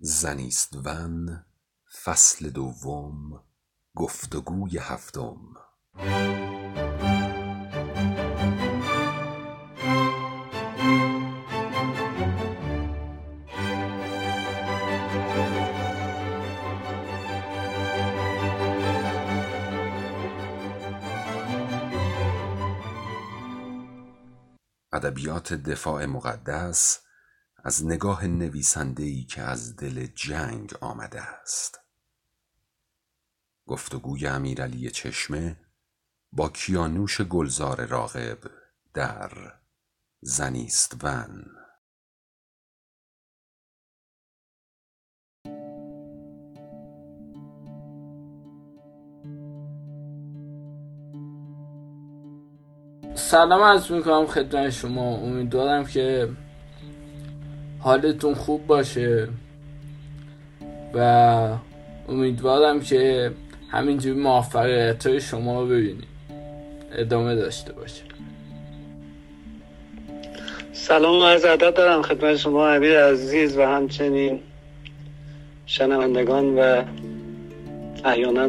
زنیستون فصل دوم گفتگوی هفتم. ادبیات دفاع مقدس از نگاه نویسنده ای که از دل جنگ آمده است. گفتگوی امیرعلی چشمه با کیانوش گلزار راغب در زنیستون سلام عرض می‌کنم خدمت شما. امیدوارم که حالتون خوب باشه. و امیدوارم که همینجوری موفقیت های شما رو ببینیم. ادامه داشته باشه سلام و عرض ادب دارم خدمت شما امیر عزیز و همچنین شنوندگان و احیانا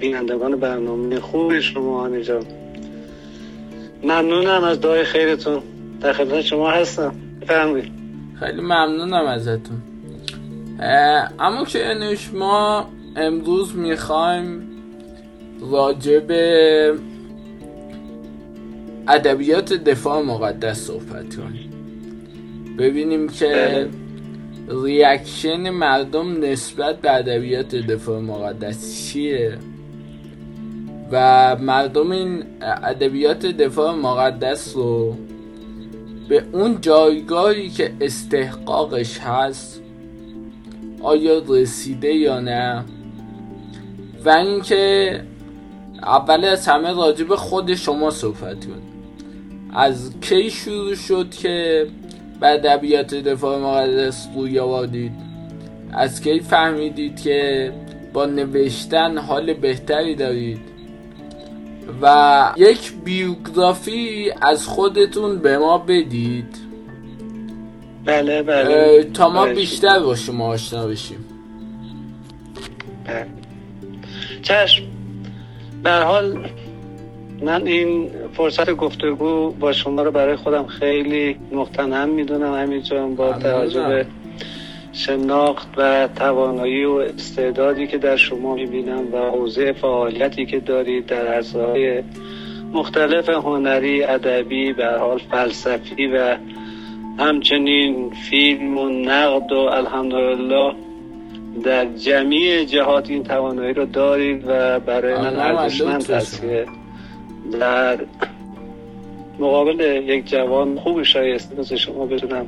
بینندگان برنامه خوب شما آنجا ممنونم از دعای خیرتون. در خدمت شما هستم. بفرمایید. خیلی ممنونم ازتون. اما که انش ما امروز می‌خوایم راجع به ادبیات دفاع مقدس صحبت کنیم. ببینیم که ریاکشن مردم نسبت به ادبیات دفاع مقدس چیه و مردم این ادبیات دفاع مقدس رو به اون جایگاهی که استحقاقش هست آیا رسیده یا نه؟ و اینکه اول از همه راجع به خود شما صحبت کنیم. از کی شروع شد که به ادبیات دفاع مقدس روی آوردید؟ از کی فهمیدید که با نوشتن حال بهتری دارید؟ و یک بیوگرافی از خودتون به ما بدید بله بله تا ما بله. بیشتر با شما آشنا بشیم بله. چشم به هر حال من این فرصت گفتگو با شما رو برای خودم خیلی مختنم می‌دونم همین جان با. توجه به شناخت و توانایی و استعدادی که در شما می‌بینم و حوزه فعالیتی که دارید در عرصه‌های مختلف هنری ادبی به حال فلسفی و همچنین فیلم و نقد و الحمدلله در جمیع جهات این توانایی رو دارید و برای من ارزشمند. هست که در مقابل یک جوان خوب شایسته مثل شما بتونم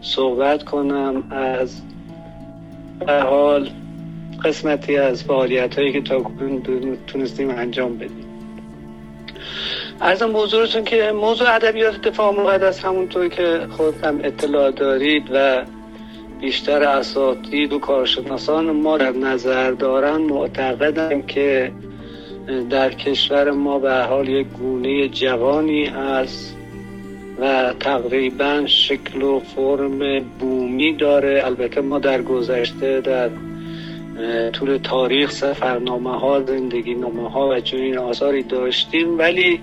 صحبت کنم از به حال قسمتی از فعالیت هایی که تا تونستیم انجام بدیم. ارزم بزرگتون که موضوع ادبیات دفاع مقدس همونطور که خودم اطلاع دارید و بیشتر اساتید و کارشناسان ما در نظر دارن معتقدم که در کشور ما به حال یک گونه جوانی هست. و تقریبا شکل و فرم بومی داره. البته ما در گذشته در طول تاریخ سفرنامه ها زندگی نامه ها و چنین آثاری داشتیم ولی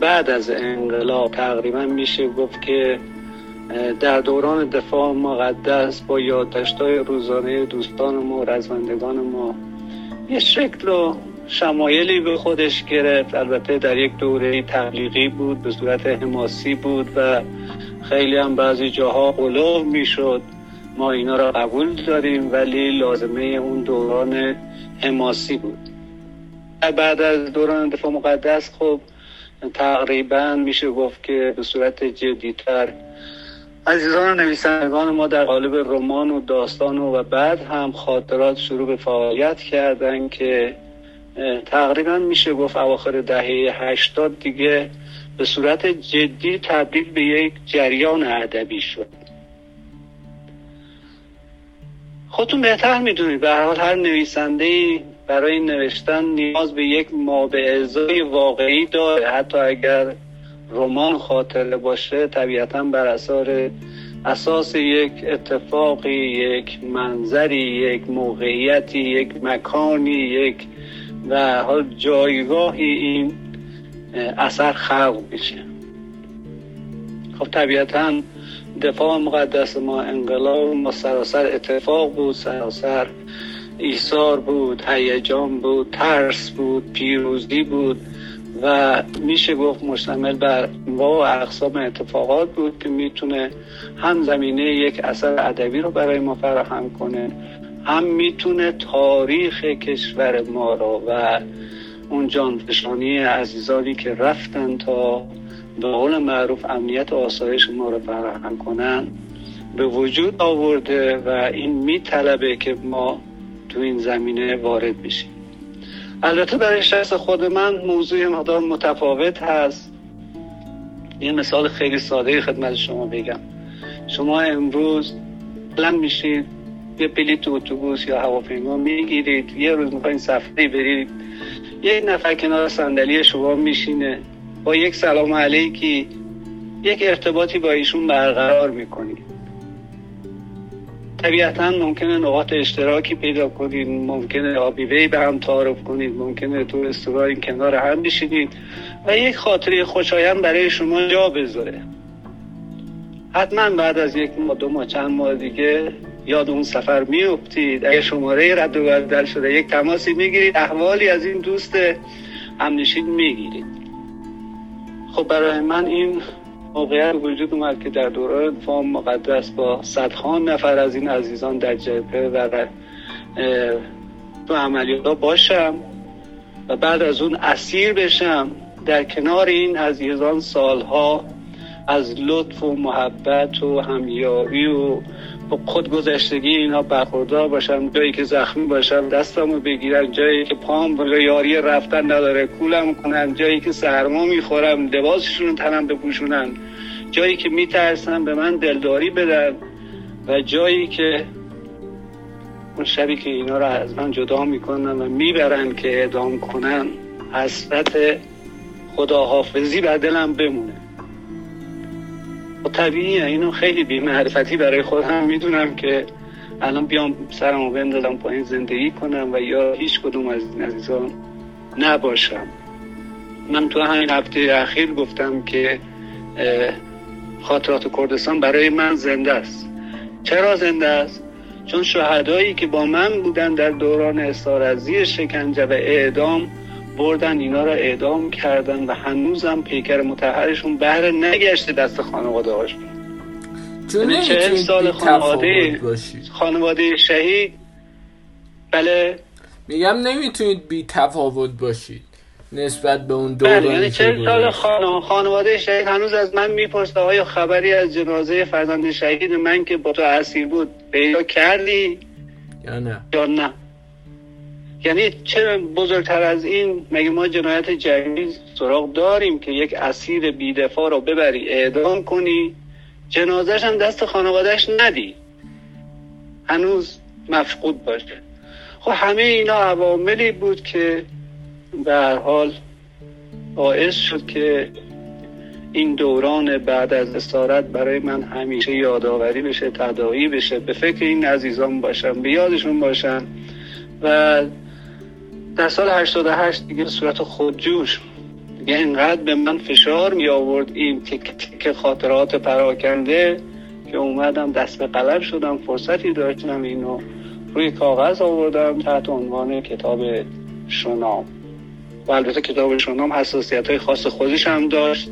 بعد از انقلاب تقریبا میشه گفت که در دوران دفاع مقدس با یادداشت‌های روزانه دوستان ما و رزمندگان ما یه شکل و شمایلی به خودش گرفت. البته در یک دوره تبلیغی بود به صورت حماسی بود و خیلی هم بعضی جاها قلوب می‌شد. ما اینا را قبول داریم ولی لازمه اون دوران حماسی بود. بعد از دوران دفاع مقدس خب تقریبا میشه گفت که به صورت جدیتر. عزیزان و نویسندگان ما در قالب رمان و داستان و بعد هم خاطرات شروع به فعالیت کردن که تقریبا میشه گفت اواخر دهه هشتاد دیگه به صورت جدی تبدیل به یک جریان ادبی شد. خودتون بهتر می‌دونید. به هر حال هر نویسنده برای نوشتن نیاز به یک مابعضای واقعی داره. حتی اگر رمان خاطره باشه طبیعتا بر اثر اساس یک اتفاقی یک منظری یک موقعیتی یک مکانی یک و حال جایگاهی این اثر خلق میشه. خب طبیعتا دفاع مقدس ما انقلاب ما سراسر اتفاق بود سراسر ایثار بود هیجان بود ترس بود پیروزی بود و میشه گفت مشتمل بر با اقسام اتفاقات بود که می‌تونه هم زمینه یک اثر ادبی رو برای ما فراهم کنه هم می‌تونه تاریخ کشور ما رو و اون جانفشانی عزیزانی که رفتن تا به قول معروف امنیت و آسایش ما رو فراهم کنن به وجود آورده و این میطلبه که ما تو این زمینه وارد بشیم. البته برای شخص خود من موضوع مقدار متفاوت هست. یه مثال خیلی ساده خدمت شما بگم. شما امروز بلند میشید یه بلیت اتوبوس یا هواپیما می‌گیرید یه روز می‌خواین سفری برید یه نفر کنار صندلی شما میشینه. با یک سلام علیکی یک ارتباطی با ایشون برقرار می‌کنید طبیعتا ممکنه نقاط اشتراکی پیدا کنید ممکنه آبیوی به هم تعارف کنید ممکنه تو استوار کنار هم بشینید و یک خاطره خوشایند برای شما جا بذاره. حتما بعد از یک ماه دو ماه چند ماه دیگه یاد اون سفر میفتید اگه شماره رد و بدل شده یک تماسی می‌گیرید. احوالی از این دوست همنشین می‌گیرید. خب برای من این موقعیت وجود اومد که در دوران دفاع مقدس با صدها نفر از این عزیزان در جبهه و تو عملیات باشم و بعد از اون اسیر بشم در کنار این عزیزان سالها از لطف و محبت و همیاری و خودگذشتگی اینها برخوردار باشم جایی که زخمی باشم دستمو بگیرم جایی که پام یاری رفتن نداره کولم کنم جایی که سرما می‌خورم لباسشون تنم بپوشونن جایی که میترسم به من دلداری بدن و جایی که اون شبی که اینا رو از من جدا می‌کنن و می‌برن که اعدام کنن حسرت خداحافظی بر دلم بمونه. طبیعیه اینو خیلی بی معرفتی برای خودم می‌دونم که الان بیام سرمو بندازم پایین زندگی کنم و یا هیچ کدوم از این عزیزان نباشم من تو همین هفته اخیر گفتم که خاطرات کردستان برای من زنده است چرا زنده است؟ چون شهدایی که با من بودن در دوران استارزی شکنجه و اعدام بردن اینا را اعدام کردن و هنوزم پیکر متحرشون بهره نگشته دست خانواده هاشون چون یعنی چهل سال خانواده خانواده شهید. بله. میگم نمی‌تونید بی تفاوت باشید. نسبت به اون دورانی بله یعنی چهل سال خانو... خانواده شهید هنوز از من می‌پرسه آیا خبری از جنازه فرزند شهید من که با تو اسیر بود پیدا کردی یا نه؟ یا نه؟ یعنی چه بزرگتر از این مگه ما جنایت جنگی سراغ داریم که یک اسیر بیدفاع رو ببری اعدام کنی؟ جنازش هم دست خانوادهش ندی. هنوز مفقود باشه. خب همه اینا عواملی بود که به هر حال باعث شد که این دوران بعد از اسارت برای من همیشه یادآوری بشه تدایی بشه به فکر این عزیزان باشم به یادشون باشم و در سال 88 دیگه صورت خودجوش دیگه اینقدر به من فشار می آورد این تک تک خاطرات پراکنده که اومدم دست به قلم شدم فرصتی داشتم اینو روی کاغذ آوردم تحت عنوان کتاب شنام. و البته کتاب شنام حساسیت های خاص خودش هم داشت.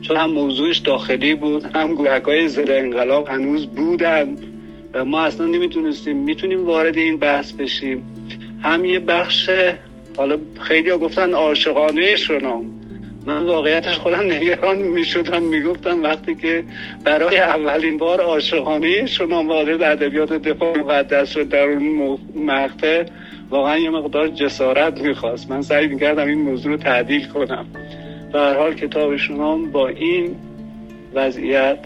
چون هم موضوعش داخلی بود هم گوهک های ضد انقلاب هنوز بودن و ما اصلا نمی‌تونستیم می‌تونیم وارد این بحث بشیم. هم یه بخش حالا خیلی گفتن عاشقانه شنام من واقعیتش خودم نگران می‌شدم می‌گفتم وقتی که برای اولین بار عاشقانه شنام وارد ادبیات دفاع مقدس شد در اون مقطع واقعا یه مقدار جسارت می‌خواست. من سعی می‌کردم این موضوع رو تعدیل کنم. به هر حال کتاب شنام با این وضعیت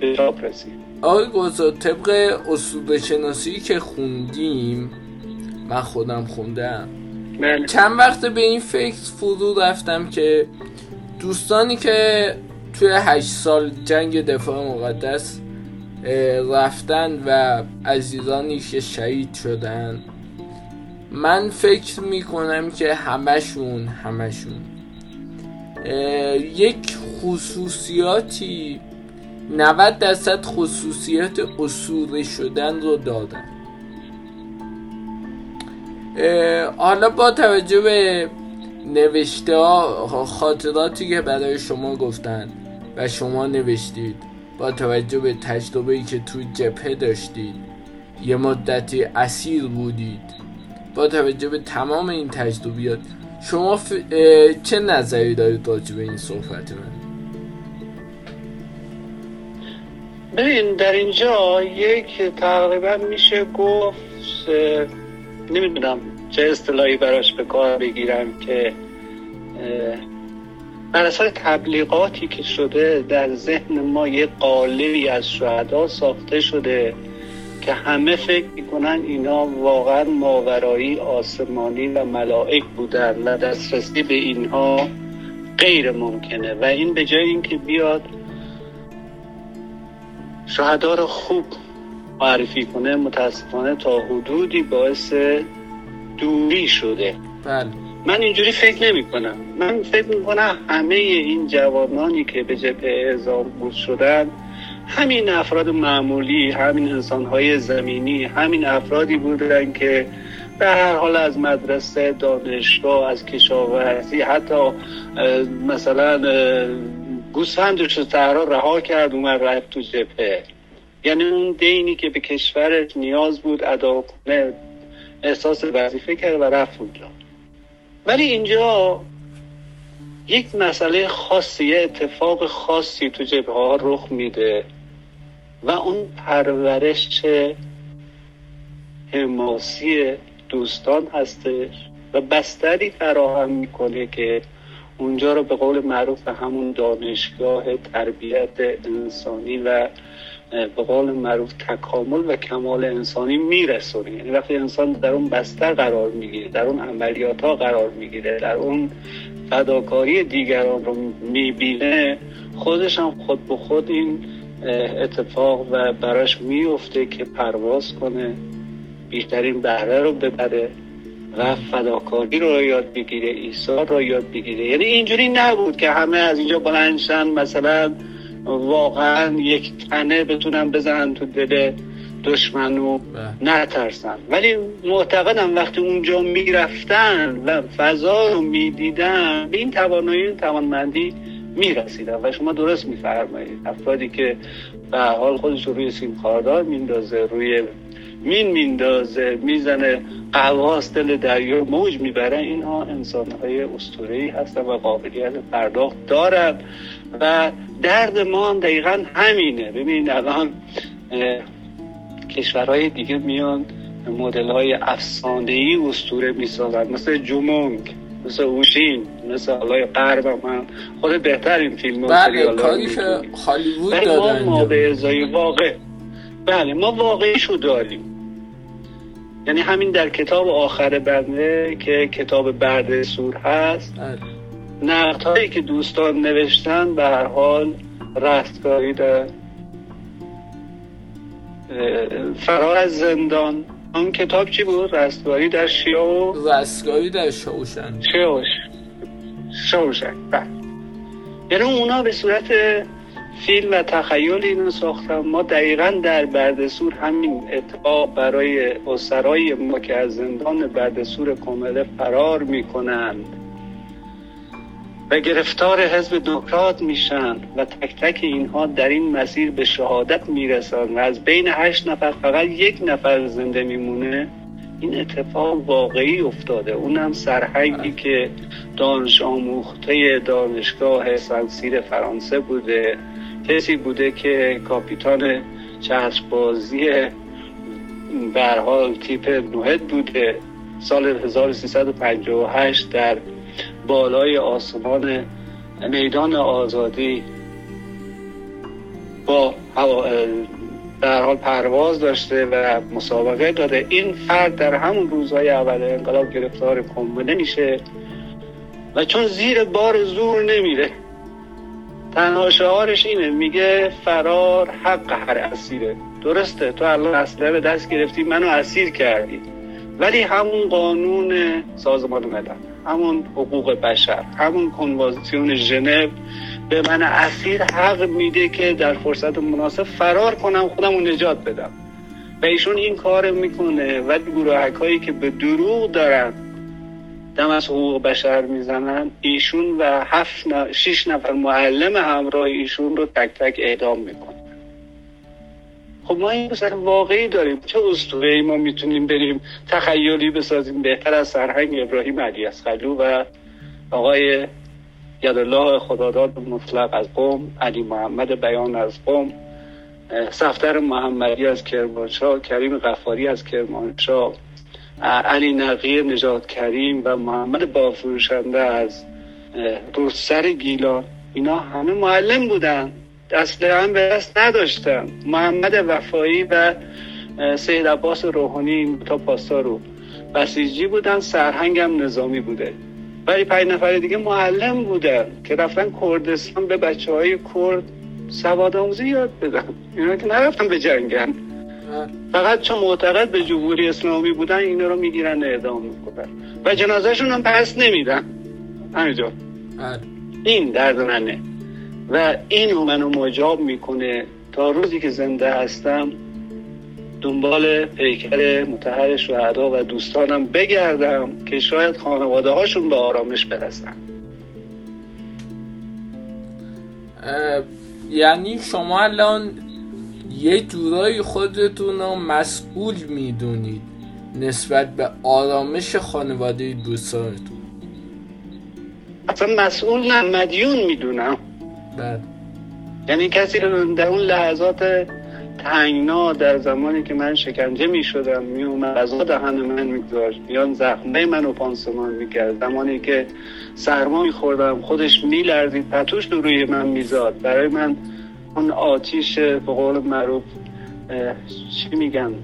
به چاپ رسید. آقای گوزا طبق اصول شناسی که خوندیم من خودم خوندم. بله. چند وقت به این فکر فرو رفتم که دوستانی که توی هشت سال جنگ دفاع مقدس رفتن و عزیزانی که شهید شدن من فکر می‌کنم که همشون همشون. یک خصوصیاتی 90 درصد خصوصیات اصول شدن رو دادن. حالا با توجه به نوشته ها خاطراتی که برای شما گفتن و شما نوشتید با توجه به تجربه ای که تو جبهه داشتید یه مدتی اسیر بودید با توجه به تمام این تجربیات شما ف... چه نظری دارید راجع به این صحبت من؟ ببین در اینجا یک تقریبا میشه گفت نمی‌دونم چه اصطلاحی براش به کار بگیرم که بر اساس تبلیغاتی که شده در ذهن ما یه قالبی از شهدا ساخته شده که همه فکر می‌کنن اینا واقعا ماورایی آسمانی و ملائک بودن و دسترسی به اینها غیر ممکنه و این به جای اینکه بیاد شهدا رو خوب معرفی کنه متاسفانه تا حدودی باعث دوری شده. بله. من اینجوری فکر نمی کنم. من فکر می کنم همه این جوانانی که به جبهه اعزام بود شدن همین افراد معمولی همین انسانهای زمینی همین افرادی بودن که به هر حال از مدرسه دانشگاه از کشاورزی حتی مثلا گوسفندش رو تهرا رها کرد اومد رفت تو جبهه. یعنی اون دینی که به کشورش نیاز بود ادا کنه احساس وظیفه کرد و رفت اونجا. ولی اینجا یک مسئله خاصی یه اتفاق خاصی تو جبهه ها رخ میده و اون پرورش حماسی دوستان هستش و بستری فراهم می‌کنه که اونجا رو به قول معروف همون دانشگاه تربیت انسانی و به قول معروف تکامل و کمال انسانی میرسونه. یعنی وقتی انسان در اون بستر قرار می‌گیره در اون عملیات ها قرار می‌گیره در اون فداکاری دیگران رو می‌بینه خودش هم خود به خود این اتفاق و براش میفته که پرواز کنه بیشترین بهره رو ببره و فداکاری رو یاد بگیره ایثار رو یاد بگیره. یعنی اینجوری نبود که همه از اینجا بلندشن مثلا واقعا یک تنه بتونن بزنن تو دل دشمن و نترسن ولی معتقدم وقتی اونجا می‌رفتن و فضا رو می‌دیدن به این توانایی توانمندی می‌رسیدن و شما درست میفرمایید. افرادی که به حال خودش رو روی سیم خاردار میندازه روی مین میندازه می‌زنه قواس دل دریا موج می‌بره اینها انسانهای ای هستن و قابلیت پرداخت دارن. و درد ما هم دقیقا همینه. ببین الان کشورهای دیگه میان مدل های افسانه ای اسطوره می‌سازن. مثل جومونگ مثل اوشین مثل حالای قرب من خود بهتر این فیلم بله هالیوود دادن ما به ازای واقع. بله ما واقعیشو داریم. یعنی همین در کتاب آخر بنده که کتاب برد سور هست. بله. نقد هایی که دوستان نوشتن به هر حال رستگاری در فرار از زندان. اون کتاب چی بود؟ رستگاری در شیا و رستگاری در شوشن شوش شوشن بله. یعنی اونا به صورت فیلم و تخیل اینو ساختم ما دقیقا در بردسور همین اتفاق برای اسرای ما که از زندان بردسور کامله فرار می‌کنند. و گرفتار حزب دموکرات میشن و تک تک اینها در این مسیر به شهادت می‌رسن و از بین هشت نفر فقط یک نفر زنده میمونه این اتفاق واقعی افتاده. اونم سرهنگی که دانش آموخته دانشگاه سنسیر فرانسه بوده. کسی بوده که کاپیتان چشمبازی به حال تیپ نوهد بوده. سال 1358 در بالای آسمان میدان آزادی با در حال پرواز داشته و مسابقه داده. این فرد در همون روزهای اول انقلاب گرفتار کمونه میشه و چون زیر بار زور نمیره. تنها شعارش اینه میگه فرار حق هر اسیره. درسته تو الان اصله به دست گرفتی منو اسیر کردی. ولی همون قانون سازمان ملل. همون حقوق بشر همون کنوانسیون ژنو به من اسیر حق میده که در فرصت مناسب فرار کنم خودم رو نجات بدم و ایشون این کار می‌کنه و گروهک هایی که به دروغ دارن دم از حقوق بشر می‌زنن ایشون و هفت. شیش نفر معلم همراه ایشون رو تک تک اعدام می‌کنن خب ما این مثلا واقعی داریم. چه اسطوره ما می‌تونیم بریم تخیلی بسازیم؟ بهتر از سرهنگ ابراهیم علی اسقلو و آقای یدالله خداداد مطلق از قوم علی محمد بیان از قوم سفتر محمدی از کرمانشاه کریم غفاری از کرمانشاه علی نقی نجات کریم و محمد بافروشنده از روسر گیلان. اینا همه معلم بودن. دست هم به دست نداشتن محمد وفایی و سید عباس روحانی تا پاسا رو. بسیجی بودن سرهنگ هم نظامی بوده. ولی پنج نفر دیگه معلم بودن که رفتن کردستان به بچه های کرد سواد آموزی یاد بدن. اینا که نرفتن به جنگن. فقط چون معتقد به جمهوری اسلامی بودن اینا رو می‌گیرن اعدام می‌کنن. و جنازهشون هم پس نمیدن. همینجا. این درد منه. و این منو مجاب می‌کنه تا روزی که زنده هستم دنبال پیکر متحر شهدا و دوستانم بگردم که شاید خانواده هاشون به آرامش برسن. یعنی شما الان یه جورایی خودتون رو مسئول می‌دونید نسبت به آرامش خانواده دوستانتون. اصلا مسئول نه مدیون می‌دونم. بعد. یعنی کسی رو در اون لحظات تنگنا در زمانی که من شکنجه می شدم می اومد غذا دهن من میگذاشت بیان زخمه منو پانسمان می‌کرد زمانی که سرما میخوردم خودش میلرزید پتوش رو روی من میزاد برای من اون آتیش به قول معروف چی میگن؟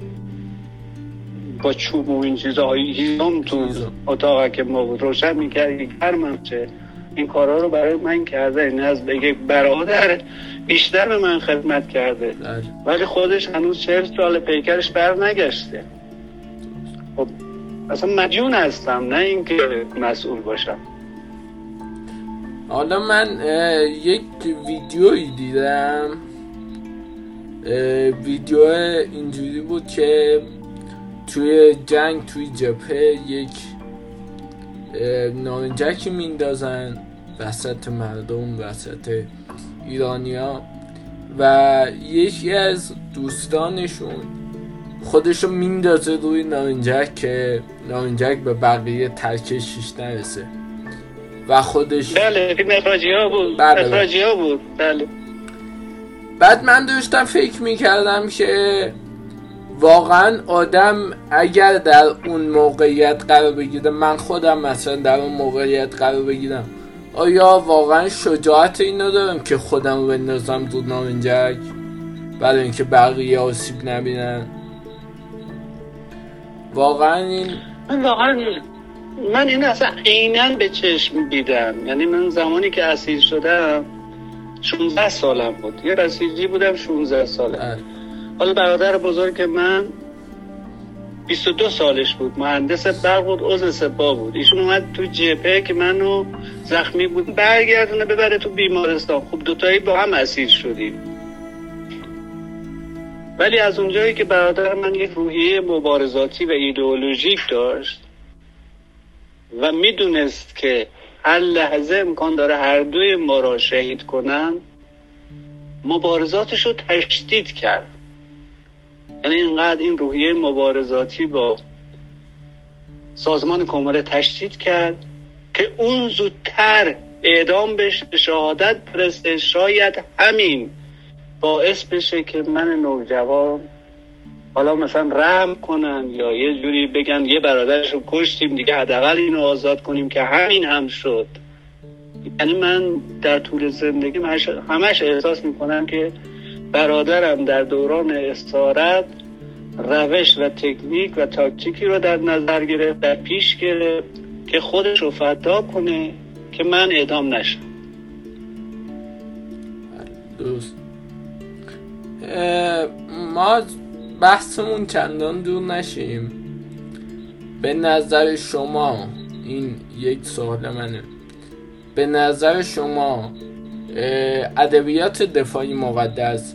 با چوب و این چیزهایی هیزم تو اتاق که ما روشن می‌کرد گرمم چه؟ این کارا رو برای من کرده این از یک برادر بیشتر به من خدمت کرده. ولی خودش هنوز چهل سال پیکرش بر نگشته. خب اصلا مدیون هستم نه اینکه مسئول باشم. حالا من یک ویدیویی دیدم. ویدیو اینجوری بود که توی جنگ توی جبهه یک نارنجکی میندازن. وسط مردم وسط ایرانیا و یکی از دوستانشون خودشو میندازه روی نارنجک که نارنجک به بقیه ترکشش نرسه. و خودش بله فیلم اخراجی ها بود. بله اخراجی ها بود. بله. بعد من داشتم فکر می‌کردم که واقعا آدم اگر در اون موقعیت قرار بگیره من خودم مثلا در اون موقعیت قرار بگیرم. آیا واقعا شجاعت اینو دارم که خودم رو بندازم دو نامنجک برای اینکه بقیه آسیب نبینن؟ واقعا این من واقعا من این اصلا عینا به چشم دیدم. یعنی من زمانی که اسیر شدم 16 سالم بود. یه بسیجی بودم 16 ساله. حالا برادر بزرگ من 22 سالش بود. مهندس برق بود عضو سپاه بود. ایشون اومد تو جپه که منو زخمی بود. برگردونه ببره تو بیمارستان. خب دوتایی با هم اسیر شدیم. ولی از اونجایی که برادر من یک روحیه مبارزاتی و ایدئولوژیک داشت و می‌دونست که هر لحظه امکان داره هر دوی ما را شهید کنن مبارزاتش رو تشدید کرد. یعنی اینقدر این روحیه مبارزاتی با سازمان کمره تشدید کرد که اون زودتر اعدام بشه شهادت برسه. شاید همین باعث بشه که من نوجوان حالا مثلا رحم کنن یا یه جوری بگن یه برادرش رو کشتیم دیگه حداقل اینو آزاد کنیم که همین هم شد. یعنی من در طول زندگی همش احساس می‌کنم که برادرم در دوران استارت روش و تکنیک و تاکتیکی رو در نظر گرفت در پیش گرفت که خودش رو فدا کنه که من اعدام نشم. درست ما بحثمون چندان دور نشیم. به نظر شما این یک سوال منه. به نظر شما ادبیات دفاعی مقدس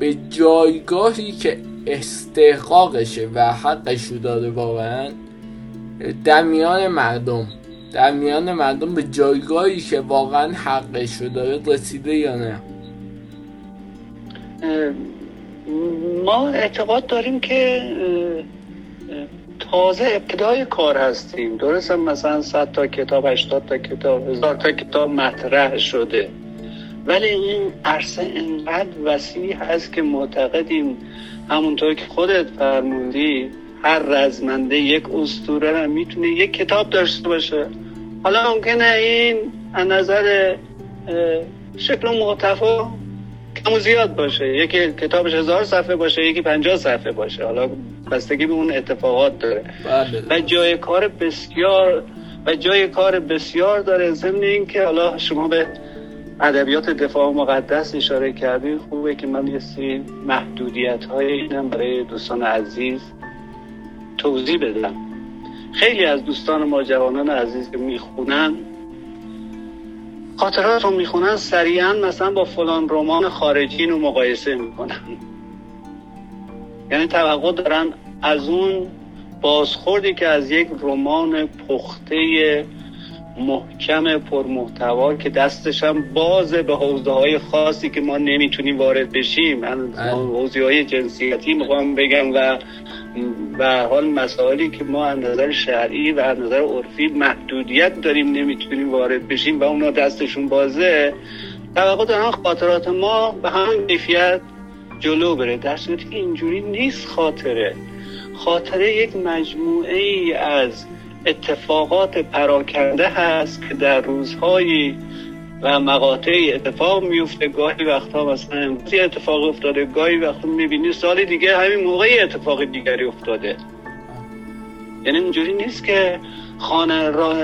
به جایگاهی که استحقاقشه و حقشو داره واقعا در میان مردم در میان مردم به جایگاهی که واقعا حقشو داره رسیده یا نه؟ ما اعتقاد داریم که تازه ابتدای کار هستیم. درست مثلا 100 تا کتاب 80 تا کتاب هزار تا کتاب مطرح شده. ولی این عرصه انقدر وسیع هست که معتقدیم همونطور که خودت فرمودی هر رزمنده یک استوره می‌تونه یک کتاب داشته باشه. حالا ممکنه این از نظر شکل و محتوا کم و زیاد باشه. یکی کتابش هزار صفحه باشه یکی پنجاه صفحه باشه. حالا بستگی به اون اتفاقات داره. بله. و جای کار بسیار و جای کار بسیار داره. ضمن اینکه حالا شما به ادبیات دفاع مقدس اشاره کردید خوبه که من یه سری محدودیت های اینم برای دوستان عزیز توضیح بدم. خیلی از دوستان ما جوانان عزیز که می‌خونن خاطرات رو می‌خونن سریعا مثلا با فلان رمان خارجی رو مقایسه می‌کنن. یعنی توقع دارن از اون بازخوردی که از یک رمان پخته محکم پرمحتوا که دستش هم بازه به حوزه های خاصی که ما نمی‌تونیم وارد بشیم. من بله. حوزه های جنسیتی می‌خوام بگم و به حال مسائلی که ما از نظر شرعی و از نظر عرفی محدودیت داریم نمی‌تونیم وارد بشیم و اونا دستشون بازه توقع دارن خاطرات ما به همون کیفیت جلو بره. در صورتی که اینجوری نیست خاطره. خاطره یک مجموعه ای از اتفاقات پراکنده هست که در روزهایی و مقاطعی اتفاق میفته. گاهی وقتا مثلا امروزی اتفاق افتاده گاهی وقتا می‌بینی سال دیگه همین موقعی اتفاق دیگری افتاده. یعنی اینجوری نیست که خانه راه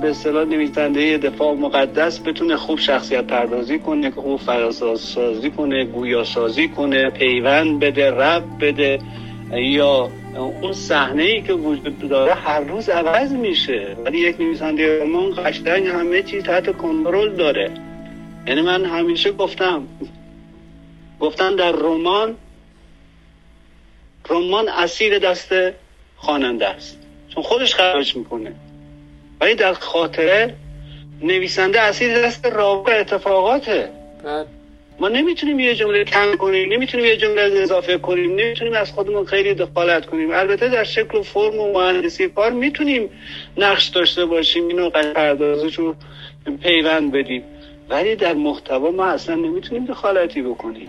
به اصطلاح نویسنده دفاع مقدس بتونه خوب شخصیت پردازی کنه خوب فراساز سازی کنه گویا سازی کنه پیوند بده رب بده. یا اون صحنه ای که وجود داره هر روز عوض میشه. ولی یک نویسنده رمان قشنگ همه چیز تحت کنترل داره. یعنی من همیشه گفتم گفتن در رمان رمان اسیر دست خواننده است. چون خودش خرج می‌کنه. ولی در خاطره نویسنده اسیر دست راوی اتفاقاته. بله. ما نمی‌تونیم یه جمله کم کنیم نمی‌تونیم یه جمله اضافه کنیم نمی‌تونیم از خودمون خیلی دخالت کنیم. البته در شکل و فرم و مهندسی کار می‌تونیم نقش داشته باشیم اینو پردازش رو پیوند بدیم. ولی در محتوا ما اصلا نمی‌تونیم دخالتی بکنیم.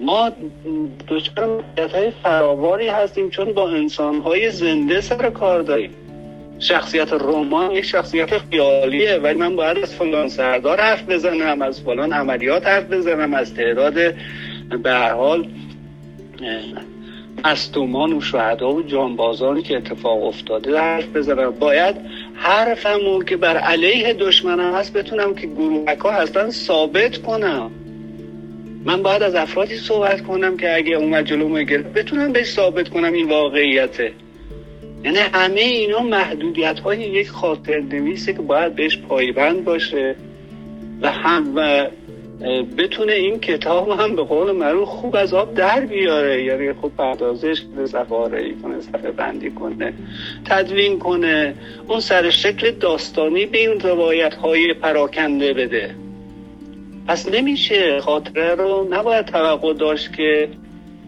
ما دچار های فراوانی هستیم چون با انسانهای زنده سر کار داریم. شخصیت رمان یک شخصیت خیالیه. ولی من باید از فلان سردار حرف بزنم از فلان عملیات حرف بزنم از تعداد به حال مستومان و شهدا و جانبازانی که اتفاق افتاده حرف بزنم. باید حرفمو که بر علیه دشمنم هست بتونم که گروهک ها هستن ثابت کنم. من باید از افرادی صحبت کنم که اگه اومد جلو بتونم بهش ثابت کنم این واقعیته. یعنی همه اینا محدودیت های یک خاطر نویسه که باید بهش پایبند باشه و هم و بتونه این کتاب هم به قول معروف خوب از آب در بیاره. یعنی خوب پردازش کنه صفحه کنه صفحه بندی کنه تدوین کنه اون سر شکل داستانی به این روایت های پراکنده بده. پس نمیشه خاطره رو نباید توقع داشت که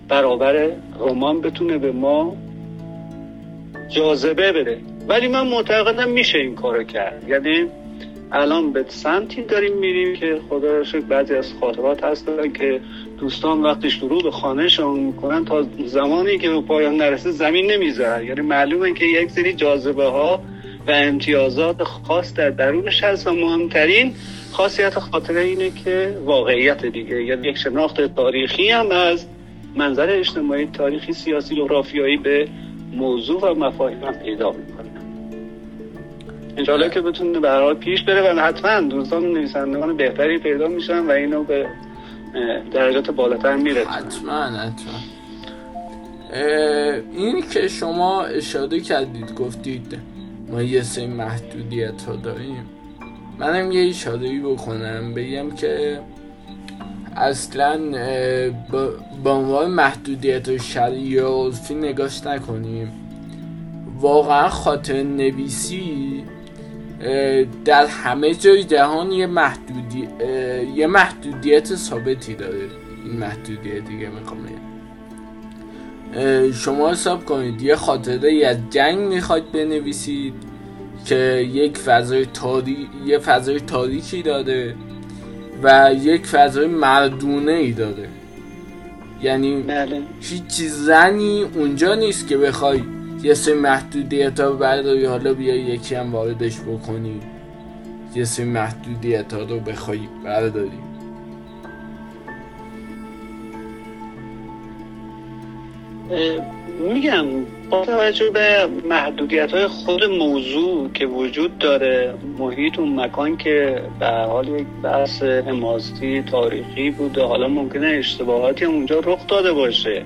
برابر رمان بتونه به ما جاذبه بده. ولی من معتقدم میشه این کارو کرد. یعنی الان به سمتی داریم میریم که خدا رو شکر بعضی از خاطرات هستن که دوستان وقتی شروع به خانهشون می‌کنن تا زمانی که به پایان نرسه زمین نمی‌ذارن یعنی معلومه که یک سری جاذبه ها و امتیازات خاص در درونش هست و مهمترین خاصیت خاطره اینه که واقعیت دیگه. یعنی یک شناخت تاریخی هم از منظر اجتماعی تاریخی سیاسی جغرافیایی به موضوع و مفاهیم هم پیدا می‌کنه. انشالله که بتونه به پیش بره و حتما دوستان نویسندگان بهتری پیدا میشن و اینو به درجات بالاتر میره حتما حتما. این که شما اشاره کردید گفتید ما یه سری محدودیت ها داریم. منم یه اشاره بکنم. بگم که اصلا با عنوان محدودیت و شرعی و نگاش نکنیم. واقعا خاطر نویسی در همه جای جهان یه, محدودی... یه محدودیت ثابتی داره. این محدودیت دیگه می‌خوام شما حساب کنید یه خاطره از جنگ می‌خواید بنویسید که یک فضای تاری... یه فضای تاریکی داره. و یک فضای مردونه ای داره. یعنی بله. هیچ زنی اونجا نیست که بخوای یه سری محدودیت ها برداری حالا بیا یکی هم واردش بکنی. یه سری محدودیت ها رو بخوای برداری. میگم با توجه به محدودیت های خود موضوع که وجود داره محیط اون مکان که به حال یک بحث حماستی تاریخی بوده. حالا ممکنه اشتباهاتی اونجا رخ داده باشه.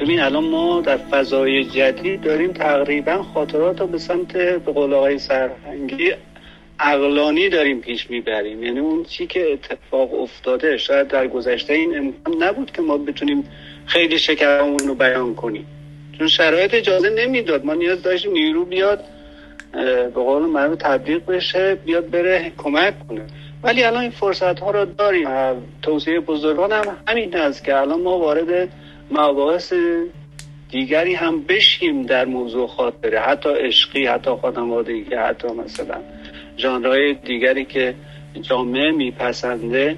ببین الان ما در فضای جدید داریم تقریبا خاطرات رو به سمت به قول آقای سرهنگی اقلانی داریم پیش می‌بریم. یعنی اون چی که اتفاق افتاده شاید در گذشته این امکان نبود که ما بتونیم خیلی شکرمون رو بیان کنیم. چون شرایط اجازه نمی‌داد. ما نیاز داشتیم نیرو بیاد به قول من تبلیغ بشه بیاد بره کمک کنه. ولی الان این فرصت ها رو داریم. توصیه بزرگان هم همین هست که الان ما وارد مباحث دیگری هم بشیم در موضوع خاطره. حتی عشقی حتی خانوادگی حتی مثلا ژانرهای دیگری که جامعه میپسنده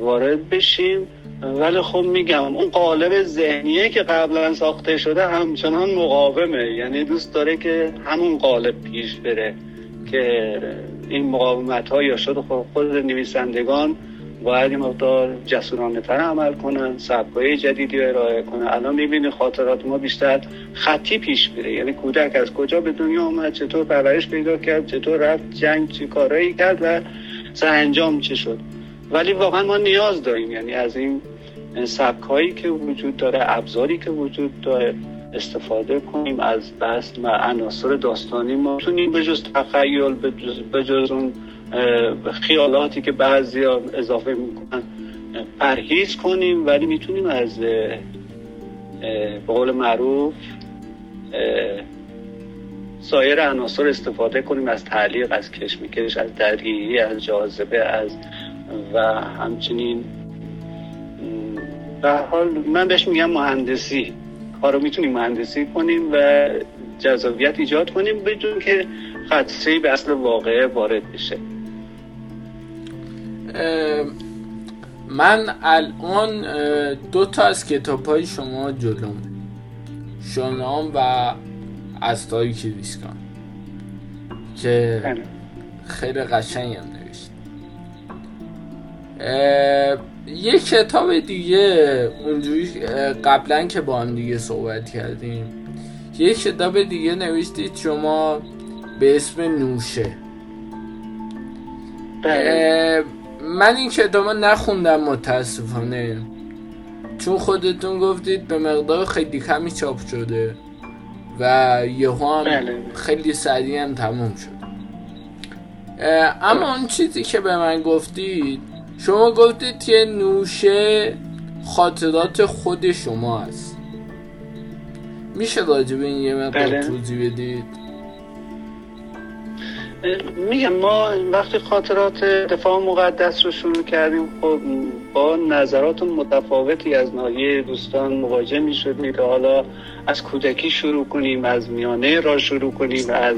وارد بشیم. ولی خب میگم اون قالب ذهنیه که قبلا ساخته شده همچنان مقاومه. یعنی دوست داره که همون قالب پیش بره که این مقاومت ها یا شد خود نویسندگان باید این مقدار جسورانه تر عمل کنن سبکای جدیدی رو ارائه کنن. الان می‌بینی خاطرات ما بیشتر خطی پیش میره. یعنی کودک از کجا به دنیا آمد چطور پرورش پیدا کرد چطور رفت جنگ چی کارایی کرد و سرانجام چه شد. ولی واقعا ما نیاز داریم. یعنی از این سبک هایی که وجود داره ابزاری که وجود داره استفاده کنیم از بس و عناصر داستانی. ما تونیم به جز تخیل به جز اون خیالاتی که بعضی اضافه می‌کنن پرهیز کنیم. ولی می‌تونیم از به قول معروف سایر عناصر استفاده کنیم. از تعلیق از کشمکش از درگیری از جاذبه از و همچنین به حال من بهش میگم مهندسی. کارو می‌تونیم مهندسی کنیم و جذابیت ایجاد کنیم بدون که خدشه به اصل واقعه وارد بشه. من الان دو تا از کتاب های شما جلوم. شنام و از دیسکان که بله. خیلی قشنگ هم یه کتاب دیگه اونجوری قبلا که با هم دیگه صحبت کردیم. یه کتاب دیگه نوشتید شما به اسم نوشه. بله. من این کتاب نخوندم متاسفانه. چون خودتون گفتید به مقدار خیلی کمی چاپ شده و یهو هم بله. خیلی سریع هم تموم شد اما اون چیزی که به من گفتید شما گفتید که نوشه خاطرات خود شما است میشه راجع به این یه مقدار بله. توضیح بدید؟ میگم ما وقتی خاطرات دفاع مقدس رو شروع کردیم خب با نظرات متفاوتی از ناحیه دوستان مواجه می شدیم که حالا از کودکی شروع کنیم از میانه را شروع کنیم از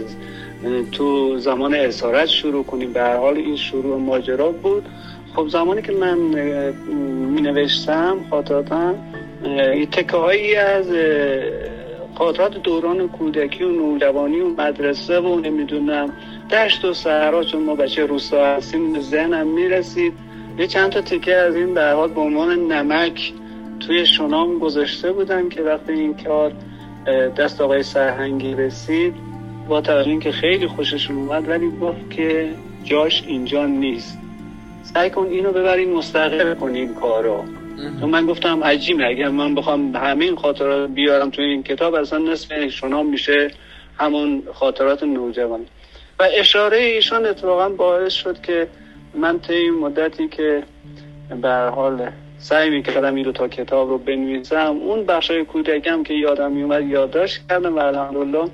تو زمان اسارت شروع کنیم. به هر حال این شروع ماجرا بود. خب زمانی که من می نوشتم خاطراتم تکه هایی از خاطرات دوران کودکی و نوجوانی و مدرسه و نمی‌دونم دشت و صحرا چون ما بچه روستا هستیم ذهنم می‌رسید. یه چند تا تیکه از این به حال به عنوان نمک توی شنام گذاشته بودم که وقتی این کار دست آقای سرهنگی رسید با توجه که خیلی خوششون اومد ولی گفت که جاش اینجا نیست. سعی کن اینو ببرین مستقر کنین کارو. تو من گفتم عجیبه اگر من بخوام همین خاطرات بیارم تو این کتاب اصلا نصف شنا میشه همون خاطرات نوجوان. و اشاره ایشان اتفاقا باعث شد که من طی این مدتی که به حال سعی می‌کردم این دو تا کتاب رو بنویسم اون بخشای کودکم که یادم میومد یادداشت کردم و الحمدلله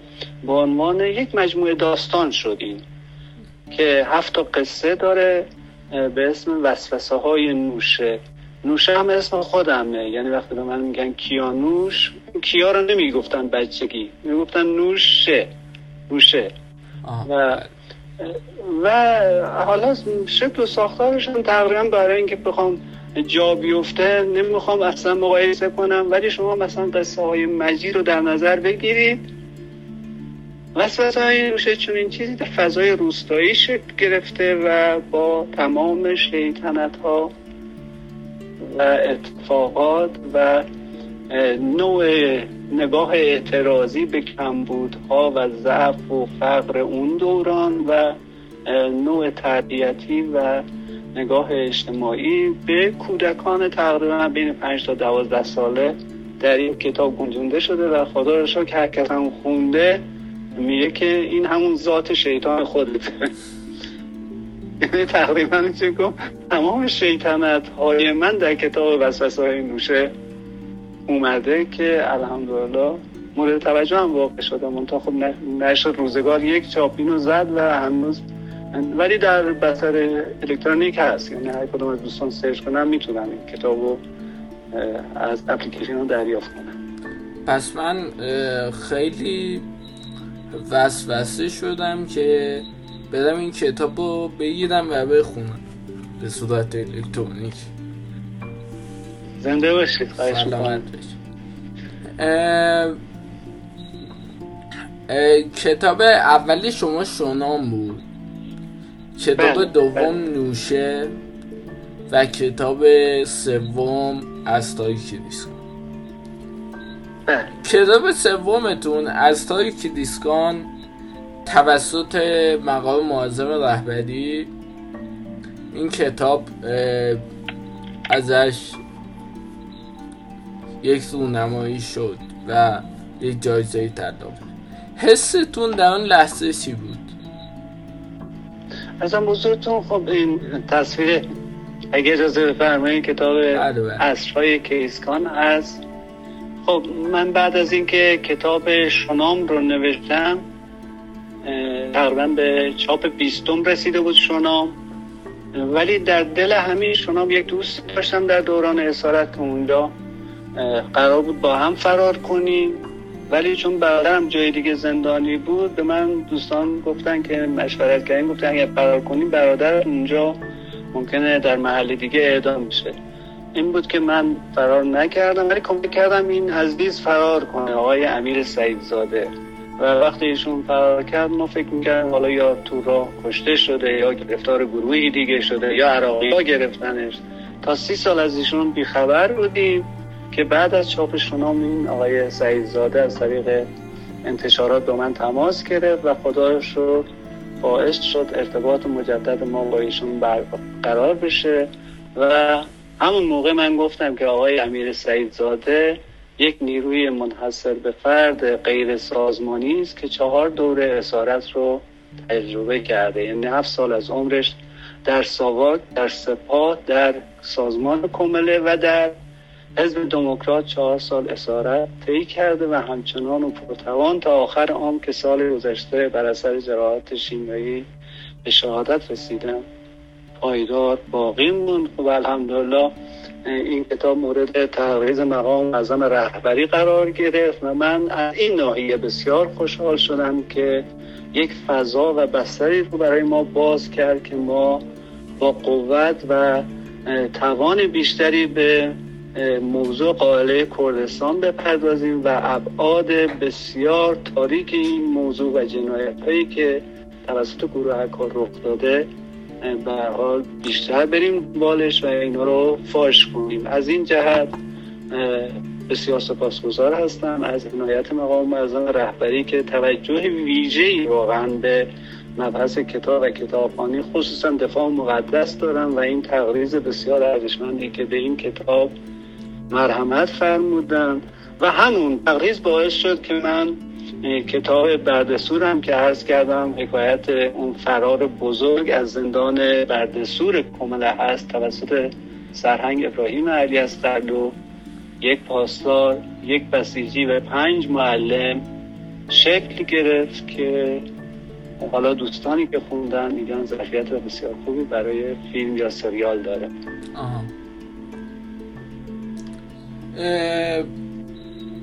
به عنوان یک مجموعه داستان شد این که هفت تا قصه داره. به اسم وسوسه های نوشه. نوشه هم اسم خودمه. یعنی وقتی به من میگن کیانوش کیا رو نمی‌گفتن بچگی. می‌گفتن نوشه. نوشه. و و حالا شکل و ساختارشون تقریبا برای اینکه بخوام جا بیفته نمی‌خوام اصلا مقایسه کنم ولی شما مثلا قصه های مجید رو در نظر بگیرید. وسوسه های چون این چیزی در فضای روستایی شکل گرفته و با تمام شیطنت ها و اتفاقات و نوع نگاه اعتراضی به کمبودها و ضعف و فقر اون دوران و نوع تربیتی و نگاه اجتماعی به کودکان تقریبا بین 5 تا 12 ساله در این کتاب گنجونده شده و خدا رو که هر کس خونده. میگه که این همون ذات شیطان خودته یعنی تقریبا میشه تمام شیطنت های من در کتاب وسوسه های نوشه اومده که الحمدلله مورد توجه هم واقع شده. منتها خب نشد روزگار یک چاپین رو زد و هنوز ولی در بستر الکترونیک هست. یعنی هر کدوم از دوستان سرچ کنن می‌تونن این کتاب رو از اپلیکیشن رو دریافت کنن. پس من خیلی وسوسه شدم که برم این کتاب رو بگیرم و بخونم. به صورت الکترونیک. زنده باشید سلامت کتاب اولی شما شونام بود. کتاب بله، دوم بله. نوشه و کتاب سوم از دیسکان بله. کتاب سومتون از تاریکی دیسکان توسط مقام معظم رهبری این کتاب ازش یک رونمایی شد و یک جایزه طلا حستون در اون لحظه چی بود ازم بزرگتون خب این تصویر اگه اجازه بفرمایید کتاب اصرهای بله. کیسکان هست خب من بعد از اینکه کتاب شنام رو نوشتم تقریبا به چاپ بیستم رسیده بود شنام. ولی در دل همین شنام یک دوست داشتم در دوران اسارت اونجا قرار بود با هم فرار کنیم. ولی چون برادرم جای دیگه زندانی بود به من دوستان گفتن که مشورت کردیم گفتن اگر فرار کنیم برادر اونجا ممکنه در محل دیگه اعدام میشه این بود که من فرار نکردم ولی کمک کردم این عزیز فرار کنه آقای امیر سعید زاده و وقتی ایشون فرار کرد ما فکر می‌کردم حالا یا تو راه کشته شده یا گرفتار گروهی دیگه شده یا عراقی ها گرفتنش. تا سی سال از ایشون بیخبر بودیم که بعد از چاپ شنام این آقای سعید زاده از طریق انتشارات با من تماس گرفت و خدا رو باعث شد ارتباط مجدد ما با ایشون برقرار بشه و همون موقع من گفتم که آقای امیر سعید زاده یک نیروی منحصر به فرد غیر سازمانی است که چهار دوره اسارت رو تجربه کرده. یعنی هفت سال از عمرش در ساواک در سپاه در سازمان کمله و در حزب دموکرات چهار سال اسارت طی کرده و همچنان و پرتوان تا آخر عام که سال گذشته بر اثر جراحات شیمیایی به شهادت رسیدن پایدار باقی موند. و الحمدلله این کتاب مورد تحریز مقام معظم رهبری قرار گرفت و من از این ناحیه بسیار خوشحال شدم که یک فضا و بستری رو برای ما باز کرد که ما با قوت و توان بیشتری به موضوع قائله کردستان بپردازیم و ابعاد بسیار تاریک این موضوع و جنایت هایی که توسط گروه کار رخ داده به حال بیشتر بریم بالش و اینا رو فاش کنیم. از این جهت بسیار سپاسگزار هستم از عنایت مقام معظم رهبری که توجه ویژه‌ای واقعا به مبحث کتاب و کتابخانی خصوصا دفاع مقدس دارم و این تقریز بسیار ارزشمندی که به این کتاب مرحمت فرمودن و همون تقریز باعث شد که من کتاب بردسورم که عرض کردم حکایت اون فرار بزرگ از زندان بردسور کمله هست توسط سرهنگ ابراهیم علی از و یک پاسدار یک بسیجی و پنج معلم شکل گرفت که حالا دوستانی که خوندن میگن ظرفیت بسیار خوبی برای فیلم یا سریال داره آها.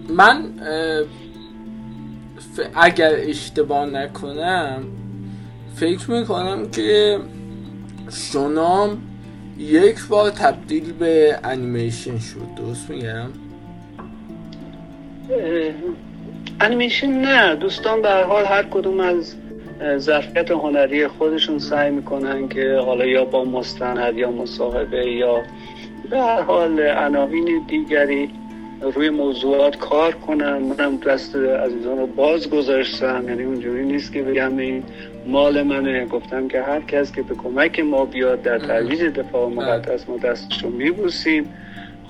من اگر اشتباه نکنم فکر می‌کنم که شنام یک بار تبدیل به انیمیشن شد. درست میگم؟ انیمیشن نه. دوستان به حال هر کدوم از ظرفیت هنری خودشون سعی می‌کنن که حالا یا با مستند یا مصاحبه یا به هر حال عناوین دیگری روی موضوعات کار کنن. منم دست عزیزان رو باز گذاشتم. یعنی اونجوری نیست که بگم این مال منه. گفتم که هر کس که به کمک ما بیاد در ترویج دفاع مقدس ما دستش رو میبوسیم.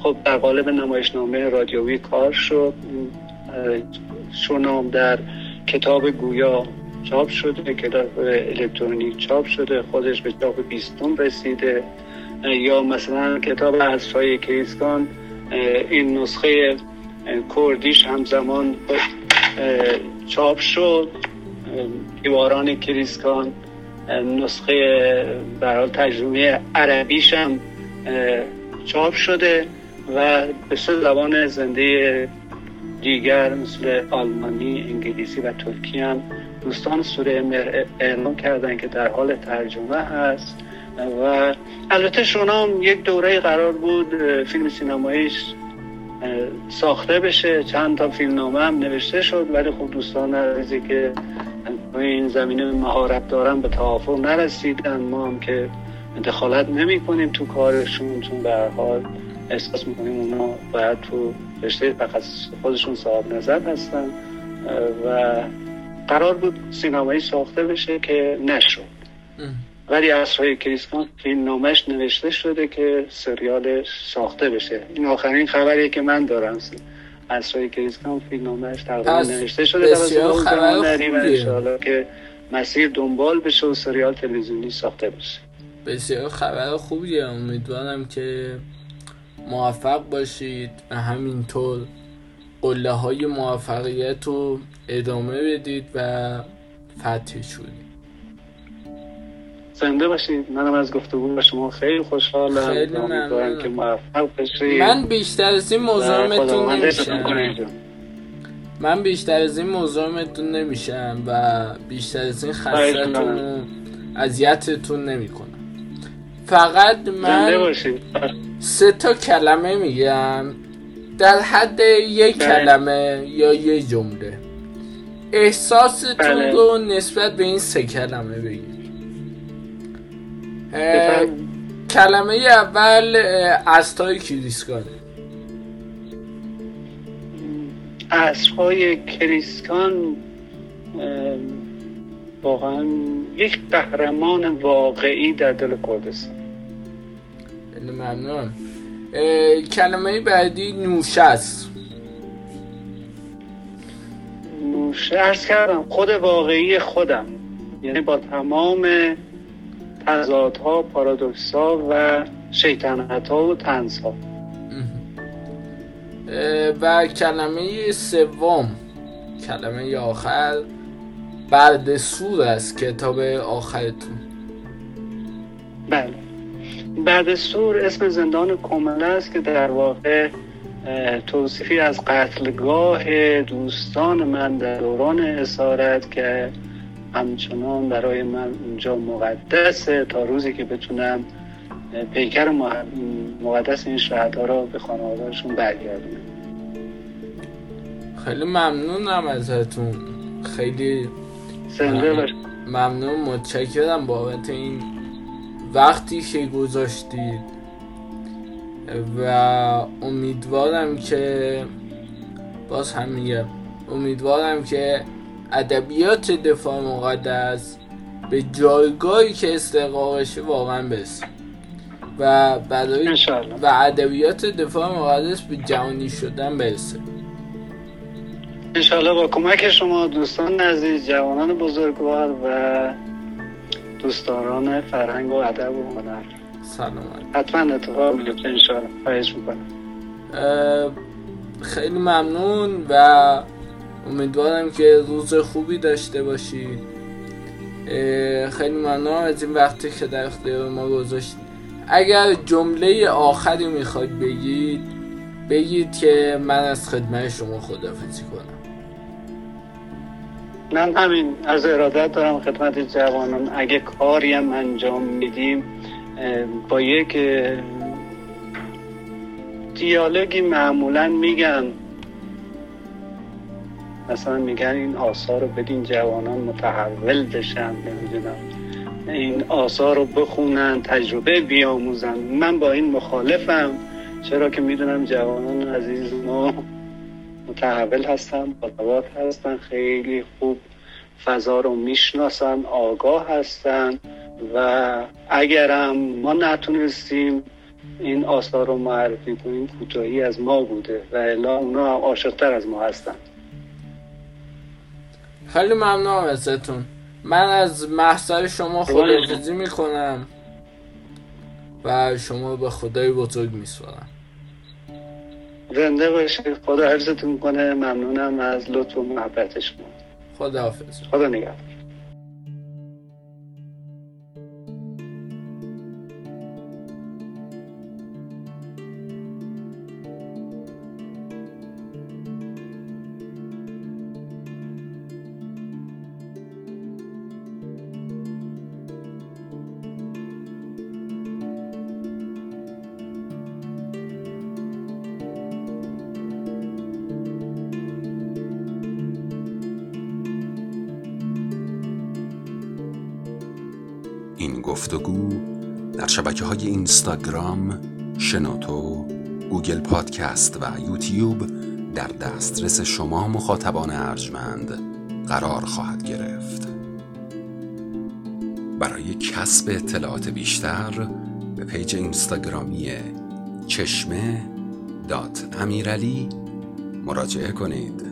خب در قالب نمایشنامه رادیویی کار شد. شونام در کتاب گویا چاپ شده کتاب الکترونیک چاپ شده خودش به چاپ بیستون رسیده. یا مثلا کتاب های کریسکان این نسخه کردیش همزمان چاپ شد. دیواران کریسکان نسخه برای ترجمه عربیش هم چاپ شده و به سه زبان زنده دیگر مثل آلمانی، انگلیسی و ترکی هم دوستان سوره اعلام کردن که در حال ترجمه هست. و البته شونام یک دوره قرار بود فیلم سینماییش ساخته بشه. چند تا فیلم نامه هم نوشته شد ولی خب دوستان عزیزی که این زمینه مهارت دارن به توافق نرسیدن. ما هم که دخالت نمی کنیم تو کارشون چون به حال احساس می‌کنیم اونا باید تو رشته تخصص خودشون صاحب نظر هستن. و قرار بود سینمایی ساخته بشه که نشد. ولی اصرای کریسکان فیلم نامش نوشته شده که سریال ساخته بشه. این آخرین خبریه که من دارم. اصرای کریسکان فیلم نامش تقریبا نوشته شده بسیار خبر خوبیه. که مسیر دنبال بشه و سریال تلویزیونی ساخته بشه. بسیار خبر خوبیه. امیدوارم که موفق باشید و همینطور قله های موفقیت رو ادامه بدید و فتح شدید زنده باشید منم از گفتگو با شما خیلی خوشحالم. خیلی ممنونم که موفق باشید من بیشتر از این موضوعمتون نمیشم. من بیشتر از این موضوعمتون نمیشم و بیشتر از این خستتون و اذیتتون نمی‌کنم. فقط من سه تا کلمه میگم. در حد یک بله. کلمه یا یه جمله. احساستون بله. رو نسبت به این سه کلمه بگید کلمه اول استای کریسکانه اصرهای کریسکان واقعا یک قهرمان واقعی در دل کردستان. ممنون. کلمه بعدی نوشه است نوشه ارز کردم. خود واقعی خودم. یعنی با تمام تضادها پارادوکس ها و شیطنت ها و تنز ها و کلمه سوم کلمه آخر بعد سور است کتاب آخرتون. بله. بعد سور اسم زندان کمله است که در واقع توصیفی از قتلگاه دوستان من در دوران اسارت که همچنان برای من اونجا مقدسه تا روزی که بتونم پیکر مقدس این شهدها را به خانوادهشون برگردونم. خیلی ممنونم ازتون. خیلی زنده ممنون متشکرم بابت این وقتی که گذاشتید. و امیدوارم که باز هم میگم امیدوارم که ادبیات دفاع مقدس به جایگاهی که استقاقشه واقعا برسه. و برای و ادبیات دفاع مقدس به جهانی شدن برسه. انشاءالله با کمک شما دوستان عزیز جوانان بزرگوار و دوستداران فرهنگ و ادب و هنر. سلامت حتما اتفاق میفته انشاءالله. خواهش می‌کنم. خیلی ممنون و امیدوارم که روز خوبی داشته باشید خیلی ممنون از این وقتی که در اختیار ما گذاشتید اگر جمله آخری می‌خواید بگید بگید که من از خدمت شما خدافزی کنم. من همین از ارادت دارم خدمت جوانان. اگه کاری هم انجام میدیم با یک دیالوگی معمولا میگن مثلا میگن این آثار رو بدین جوانان متحول بشن نمی‌دونم. این آثار رو بخونن تجربه بیاموزن. من با این مخالفم. چرا که می‌دونم جوانان عزیز ما متحول هستن بالوات هستن خیلی خوب فضا رو می‌شناسن آگاه هستن و اگرم ما نتونستیم این آثار رو معرفی کنیم کوتاهی از ما بوده و الا اونا هم عاشقتر از ما هستن. خیلی ممنونم ازتون من از محضر شما خداحافظی می‌کنم و شما به خدای بزرگ میسپارم. زنده باشید. خدا حفظتون کنه ممنونم از لطف و محبت شما. خدا حافظ خدا نگهدار. های اینستاگرام، شنوتو، گوگل پادکست و یوتیوب در دسترس شما مخاطبان ارجمند قرار خواهد گرفت. برای کسب اطلاعات بیشتر به پیج اینستاگرامی چشمه dot امیرعلی مراجعه کنید.